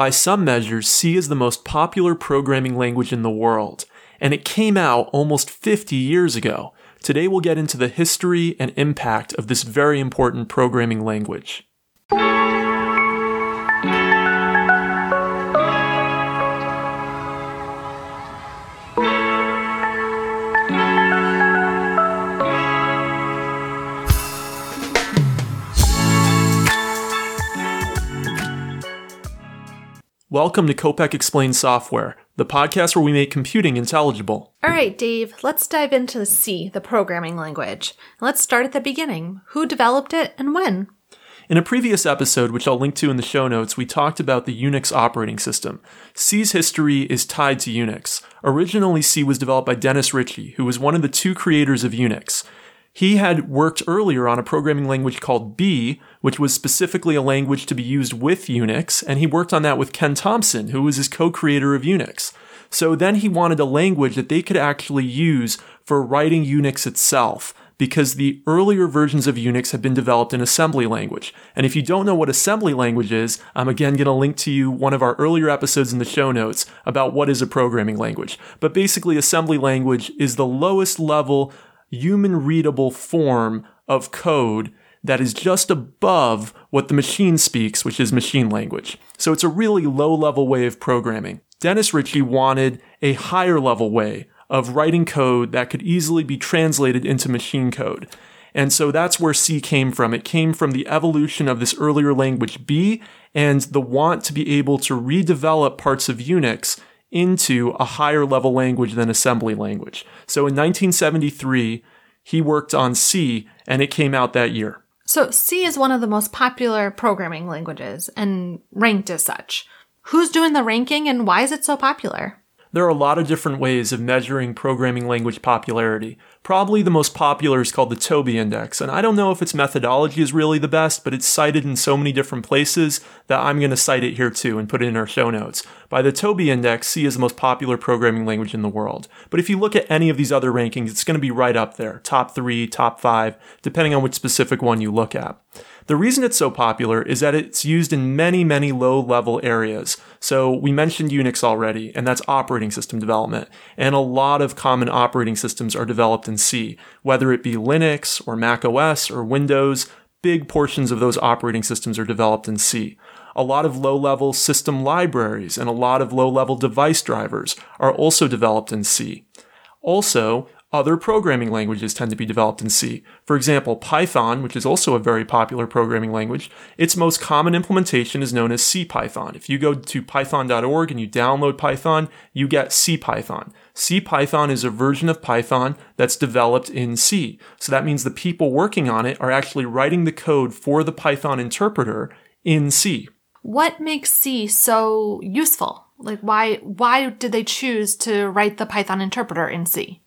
By some measures, C is the most popular programming language in the world, and it came out almost 50 years ago. Today we'll get into the history and impact of this very important programming language. Welcome to Kopec Explains Software, the podcast where we make computing intelligible. All right, Dave, let's dive into C, the programming language. Let's start at the beginning. Who developed it and when? In a previous episode, which I'll link to in the show notes, we talked about the Unix operating system. C's history is tied to Unix. Originally, C was developed by Dennis Ritchie, who was one of the two creators of Unix. He had worked earlier on a programming language called B, which was specifically a language to be used with Unix, and he worked on that with Ken Thompson, who was his co-creator of Unix. So then he wanted a language that they could actually use for writing Unix itself, because the earlier versions of Unix have been developed in assembly language. And if you don't know what assembly language is, I'm again going to link to you one of our earlier episodes in the show notes about what is a programming language. But basically, assembly language is the lowest level human readable form of code that is just above what the machine speaks, which is machine language. So it's a really low level way of programming. Dennis Ritchie wanted a higher level way of writing code that could easily be translated into machine code. And so that's where C came from. It came from the evolution of this earlier language B and the want to be able to redevelop parts of Unix into a higher level language than assembly language. So in 1973, he worked on C and it came out that year. So C is one of the most popular programming languages and ranked as such. Who's doing the ranking and why is it so popular? There are a lot of different ways of measuring programming language popularity. Probably the most popular is called the TIOBE Index, and I don't know if its methodology is really the best, but it's cited in so many different places that I'm going to cite it here too and put it in our show notes. By the TIOBE Index, C is the most popular programming language in the world. But if you look at any of these other rankings, it's going to be right up there, top three, top five, depending on which specific one you look at. The reason it's so popular is that it's used in many, many low level areas. So we mentioned Unix already, and that's operating system development. And a lot of common operating systems are developed in C, whether it be Linux or Mac OS or Windows. Big portions of those operating systems are developed in C. A lot of low level system libraries and a lot of low level device drivers are also developed in C. Also, other programming languages tend to be developed in C. For example, Python, which is also a very popular programming language, its most common implementation is known as CPython. If you go to python.org and you download Python, you get CPython. CPython is a version of Python that's developed in C. So that means the people working on it are actually writing the code for the Python interpreter in C. What makes C so useful? Like why why did they choose to write the Python interpreter in C?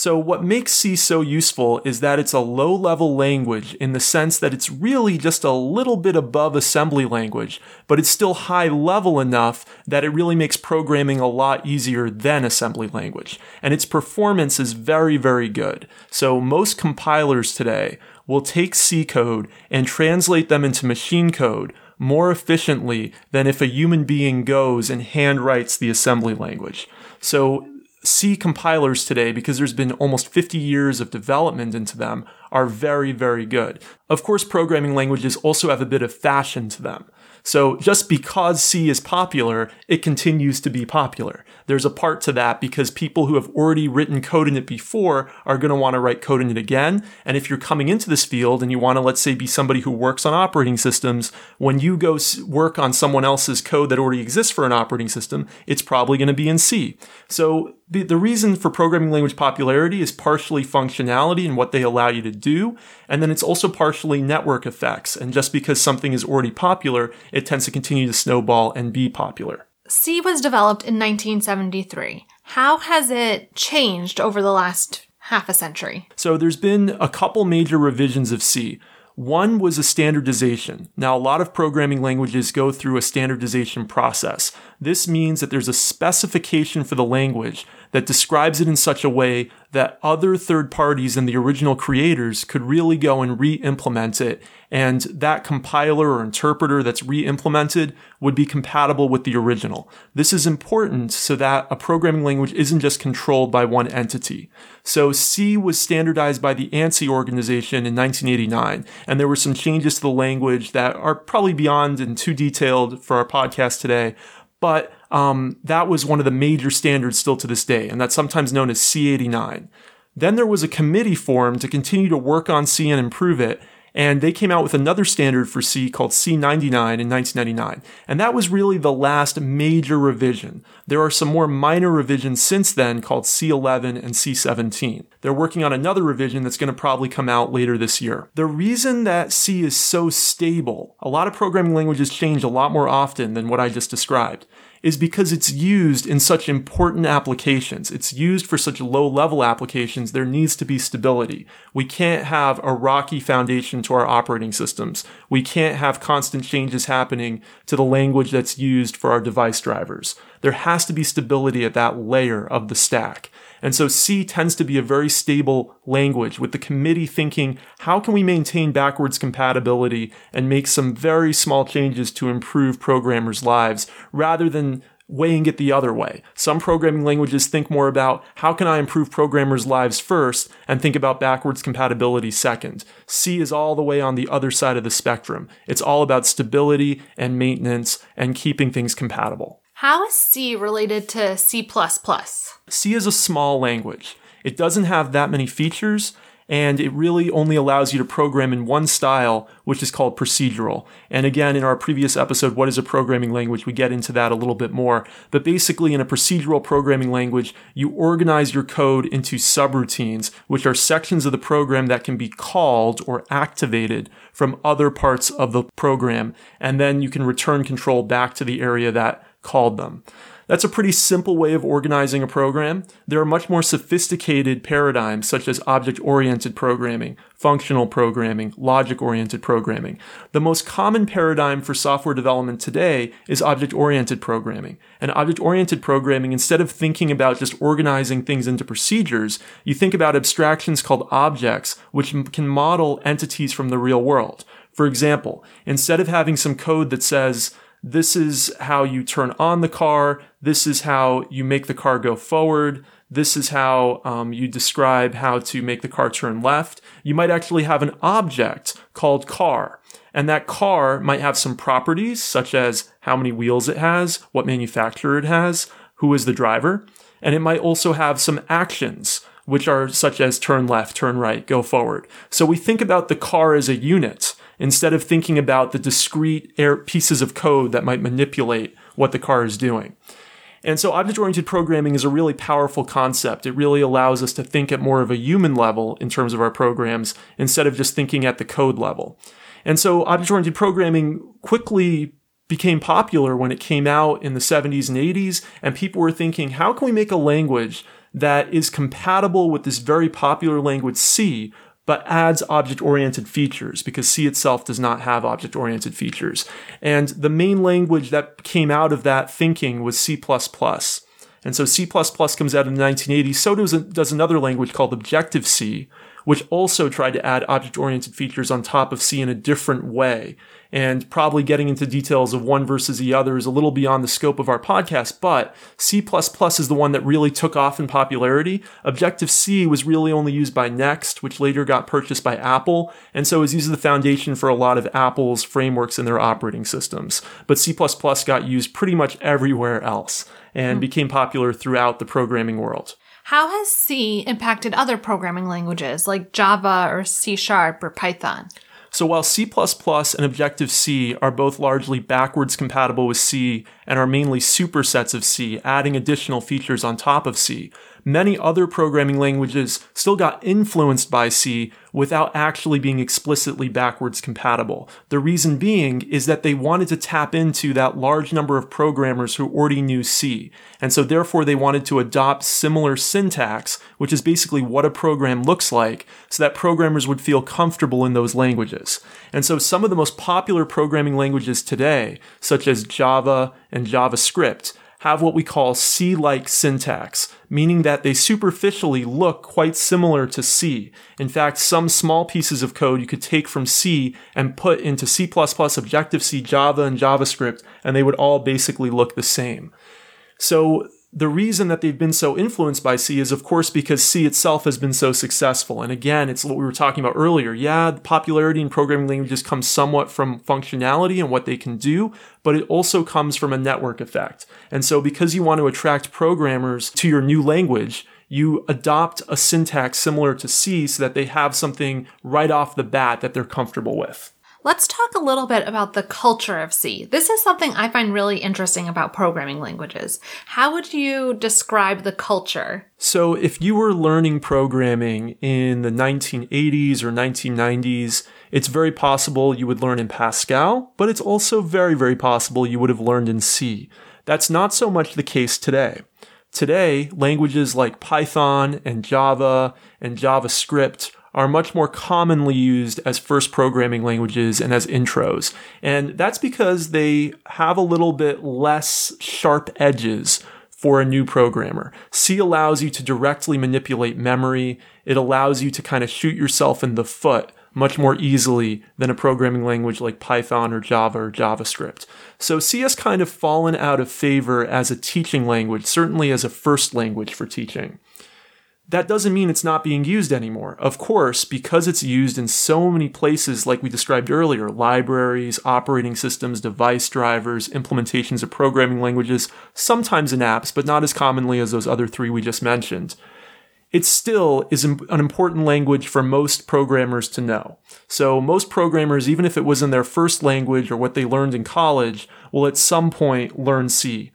So, what makes C so useful is that it's a low level language in the sense that it's really just a little bit above assembly language, but it's still high level enough that it really makes programming a lot easier than assembly language. And its performance is very, very good. So, most compilers today will take C code and translate them into machine code more efficiently than if a human being goes and handwrites the assembly language. So C compilers today, because there's been almost 50 years of development into them, are very, very good. Of course, programming languages also have a bit of fashion to them. So just because C is popular, it continues to be popular. There's a part to that because people who have already written code in it before are going to want to write code in it again. And if you're coming into this field and you want to, let's say, be somebody who works on operating systems, when you go work on someone else's code that already exists for an operating system, it's probably going to be in C. So the, the reason for programming language popularity is partially functionality and what they allow you to do. And then it's also partially network effects. And just because something is already popular, it tends to continue to snowball and be popular. C was developed in 1973. How has it changed over the last half a century? So there's been a couple major revisions of C. One was a standardization. Now, a lot of programming languages go through a standardization process. This means that there's a specification for the language that describes it in such a way that other third parties and the original creators could really go and re-implement it and that compiler or interpreter that's re-implemented would be compatible with the original. This is important so that a programming language isn't just controlled by one entity. So C was standardized by the ANSI organization in 1989, and there were some changes to the language that are probably beyond and too detailed for our podcast today, but um, that was one of the major standards still to this day, and that's sometimes known as C89. Then there was a committee formed to continue to work on C and improve it, and they came out with another standard for C called C99 in 1999. And that was really the last major revision. There are some more minor revisions since then called C11 and C17. They're working on another revision that's going to probably come out later this year. The reason that C is so stable, a lot of programming languages change a lot more often than what I just described is because it's used in such important applications. It's used for such low level applications. There needs to be stability. We can't have a rocky foundation to our operating systems. We can't have constant changes happening to the language that's used for our device drivers. There has to be stability at that layer of the stack. And so C tends to be a very stable language with the committee thinking, how can we maintain backwards compatibility and make some very small changes to improve programmers' lives rather than weighing it the other way. Some programming languages think more about how can I improve programmers' lives first and think about backwards compatibility second. C is all the way on the other side of the spectrum. It's all about stability and maintenance and keeping things compatible. How is C related to C++? C is a small language. It doesn't have that many features, and it really only allows you to program in one style, which is called procedural. And again, in our previous episode, What is a Programming Language? we get into that a little bit more. But basically, in a procedural programming language, you organize your code into subroutines, which are sections of the program that can be called or activated from other parts of the program. And then you can return control back to the area that called them. That's a pretty simple way of organizing a program. There are much more sophisticated paradigms such as object-oriented programming, functional programming, logic-oriented programming. The most common paradigm for software development today is object-oriented programming. And object-oriented programming, instead of thinking about just organizing things into procedures, you think about abstractions called objects, which can model entities from the real world. For example, instead of having some code that says, this is how you turn on the car. This is how you make the car go forward. This is how um, you describe how to make the car turn left. You might actually have an object called car. And that car might have some properties, such as how many wheels it has, what manufacturer it has, who is the driver. And it might also have some actions, which are such as turn left, turn right, go forward. So we think about the car as a unit instead of thinking about the discrete pieces of code that might manipulate what the car is doing. And so object oriented programming is a really powerful concept. It really allows us to think at more of a human level in terms of our programs instead of just thinking at the code level. And so object oriented programming quickly became popular when it came out in the 70s and 80s, and people were thinking, how can we make a language that is compatible with this very popular language C, but adds object oriented features because C itself does not have object oriented features. And the main language that came out of that thinking was C++. And so C++ comes out in the 1980s. So does, does another language called Objective C, which also tried to add object oriented features on top of C in a different way and probably getting into details of one versus the other is a little beyond the scope of our podcast, but C++ is the one that really took off in popularity. Objective-C was really only used by NeXT, which later got purchased by Apple, and so is used as the foundation for a lot of Apple's frameworks in their operating systems. But C++ got used pretty much everywhere else and hmm. became popular throughout the programming world. How has C impacted other programming languages like Java or C Sharp or Python? So while C++ and Objective-C are both largely backwards compatible with C and are mainly supersets of C, adding additional features on top of C, many other programming languages still got influenced by C without actually being explicitly backwards compatible. The reason being is that they wanted to tap into that large number of programmers who already knew C. And so therefore they wanted to adopt similar syntax, which is basically what a program looks like, so that programmers would feel comfortable in those languages. And so some of the most popular programming languages today, such as Java and JavaScript, have what we call C like syntax, meaning that they superficially look quite similar to C. In fact, some small pieces of code you could take from C and put into C++, Objective C, Java, and JavaScript, and they would all basically look the same. So the reason that they've been so influenced by C is, of course, because C itself has been so successful. And again, it's what we were talking about earlier. Yeah, popularity in programming languages comes somewhat from functionality and what they can do, but it also comes from a network effect. And so, because you want to attract programmers to your new language, you adopt a syntax similar to C so that they have something right off the bat that they're comfortable with. Let's talk a little bit about the culture of C. This is something I find really interesting about programming languages. How would you describe the culture? So, if you were learning programming in the 1980s or 1990s, it's very possible you would learn in Pascal, but it's also very, very possible you would have learned in C. That's not so much the case today. Today, languages like Python and Java and JavaScript are much more commonly used as first programming languages and as intros. And that's because they have a little bit less sharp edges for a new programmer. C allows you to directly manipulate memory. It allows you to kind of shoot yourself in the foot much more easily than a programming language like Python or Java or JavaScript. So C has kind of fallen out of favor as a teaching language, certainly as a first language for teaching that doesn't mean it's not being used anymore. Of course, because it's used in so many places, like we described earlier libraries, operating systems, device drivers, implementations of programming languages, sometimes in apps, but not as commonly as those other three we just mentioned. It still is an important language for most programmers to know. So, most programmers, even if it was in their first language or what they learned in college, will at some point learn C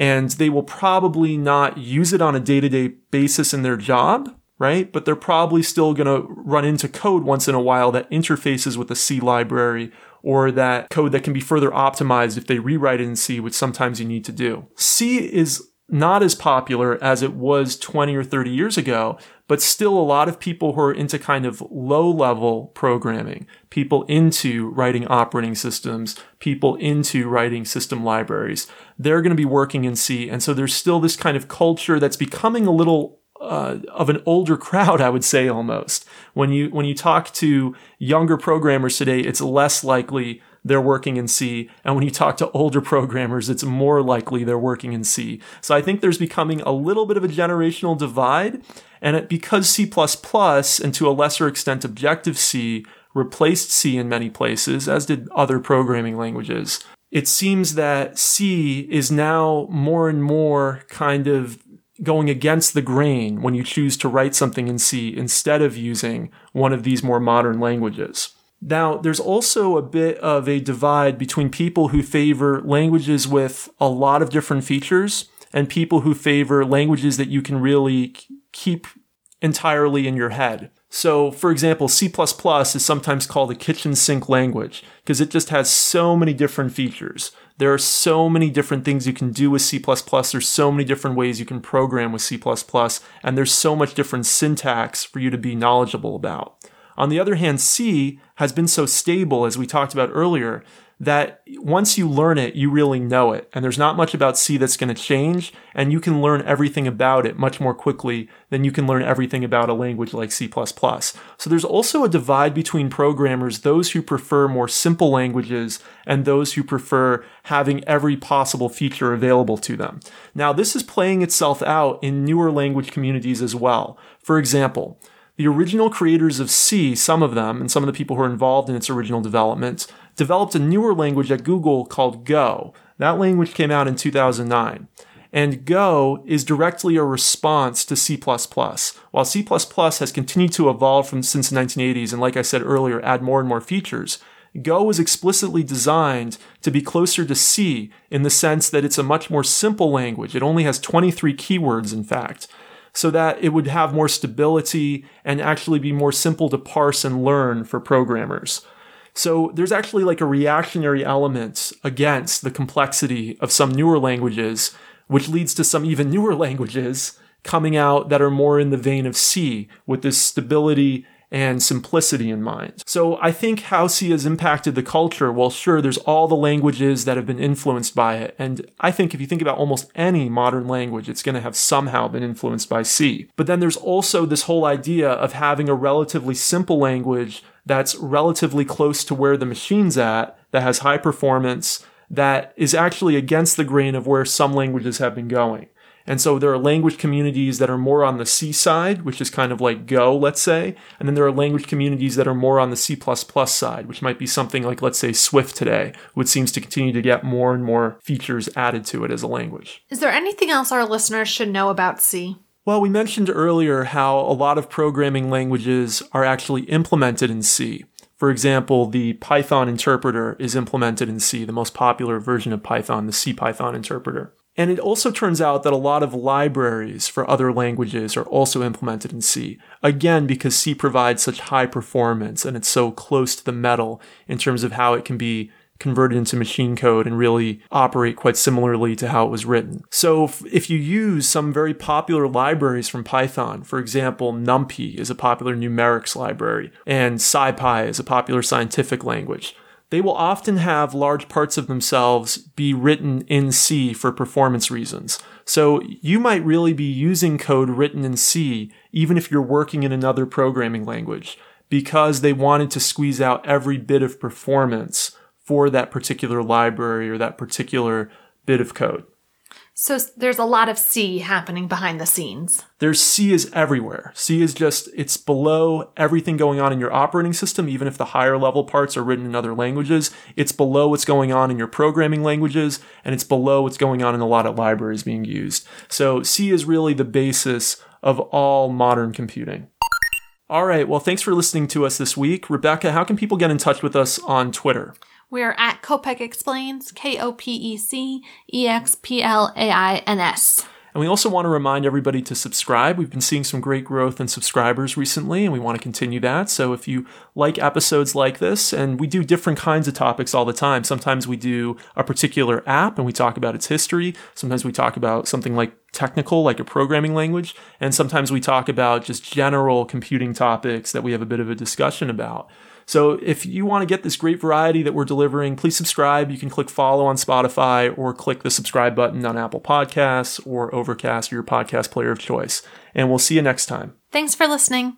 and they will probably not use it on a day to day basis in their job, right? But they're probably still going to run into code once in a while that interfaces with a C library or that code that can be further optimized if they rewrite it in C, which sometimes you need to do. C is not as popular as it was 20 or 30 years ago, but still a lot of people who are into kind of low level programming, people into writing operating systems, people into writing system libraries, they're going to be working in C. And so there's still this kind of culture that's becoming a little uh, of an older crowd, I would say almost. When you when you talk to younger programmers today, it's less likely they're working in C. And when you talk to older programmers, it's more likely they're working in C. So I think there's becoming a little bit of a generational divide. And it, because C++, and to a lesser extent Objective C, replaced C in many places, as did other programming languages, it seems that C is now more and more kind of going against the grain when you choose to write something in C instead of using one of these more modern languages. Now, there's also a bit of a divide between people who favor languages with a lot of different features and people who favor languages that you can really keep entirely in your head. So, for example, C++ is sometimes called a kitchen sink language because it just has so many different features. There are so many different things you can do with C++. There's so many different ways you can program with C++, and there's so much different syntax for you to be knowledgeable about. On the other hand, C has been so stable, as we talked about earlier, that once you learn it, you really know it. And there's not much about C that's going to change, and you can learn everything about it much more quickly than you can learn everything about a language like C++. So there's also a divide between programmers, those who prefer more simple languages and those who prefer having every possible feature available to them. Now, this is playing itself out in newer language communities as well. For example, the original creators of C, some of them, and some of the people who are involved in its original development, developed a newer language at Google called Go. That language came out in 2009. And Go is directly a response to C++. While C++ has continued to evolve from since the 1980s and like I said earlier add more and more features, Go was explicitly designed to be closer to C in the sense that it's a much more simple language. It only has 23 keywords in fact so that it would have more stability and actually be more simple to parse and learn for programmers. So there's actually like a reactionary element against the complexity of some newer languages, which leads to some even newer languages coming out that are more in the vein of C with this stability and simplicity in mind. So I think how C has impacted the culture, well, sure, there's all the languages that have been influenced by it. And I think if you think about almost any modern language, it's going to have somehow been influenced by C. But then there's also this whole idea of having a relatively simple language that's relatively close to where the machine's at, that has high performance, that is actually against the grain of where some languages have been going. And so there are language communities that are more on the C side, which is kind of like Go, let's say. And then there are language communities that are more on the C++ side, which might be something like, let's say, Swift today, which seems to continue to get more and more features added to it as a language. Is there anything else our listeners should know about C? Well, we mentioned earlier how a lot of programming languages are actually implemented in C. For example, the Python interpreter is implemented in C, the most popular version of Python, the C Python interpreter. And it also turns out that a lot of libraries for other languages are also implemented in C. Again, because C provides such high performance and it's so close to the metal in terms of how it can be converted into machine code and really operate quite similarly to how it was written. So if you use some very popular libraries from Python, for example, NumPy is a popular numerics library and SciPy is a popular scientific language they will often have large parts of themselves be written in C for performance reasons. So you might really be using code written in C even if you're working in another programming language because they wanted to squeeze out every bit of performance for that particular library or that particular bit of code. So there's a lot of C happening behind the scenes. There's C is everywhere. C is just, it's below everything going on in your operating system, even if the higher level parts are written in other languages. It's below what's going on in your programming languages, and it's below what's going on in a lot of libraries being used. So C is really the basis of all modern computing. All right, well, thanks for listening to us this week. Rebecca, how can people get in touch with us on Twitter? We're at Kopec Explains, K O P E C E X P L A I N S. And we also want to remind everybody to subscribe. We've been seeing some great growth in subscribers recently, and we want to continue that. So if you like episodes like this, and we do different kinds of topics all the time. Sometimes we do a particular app and we talk about its history. Sometimes we talk about something like technical, like a programming language. And sometimes we talk about just general computing topics that we have a bit of a discussion about. So if you want to get this great variety that we're delivering, please subscribe. You can click follow on Spotify or click the subscribe button on Apple Podcasts or Overcast or your podcast player of choice. And we'll see you next time. Thanks for listening.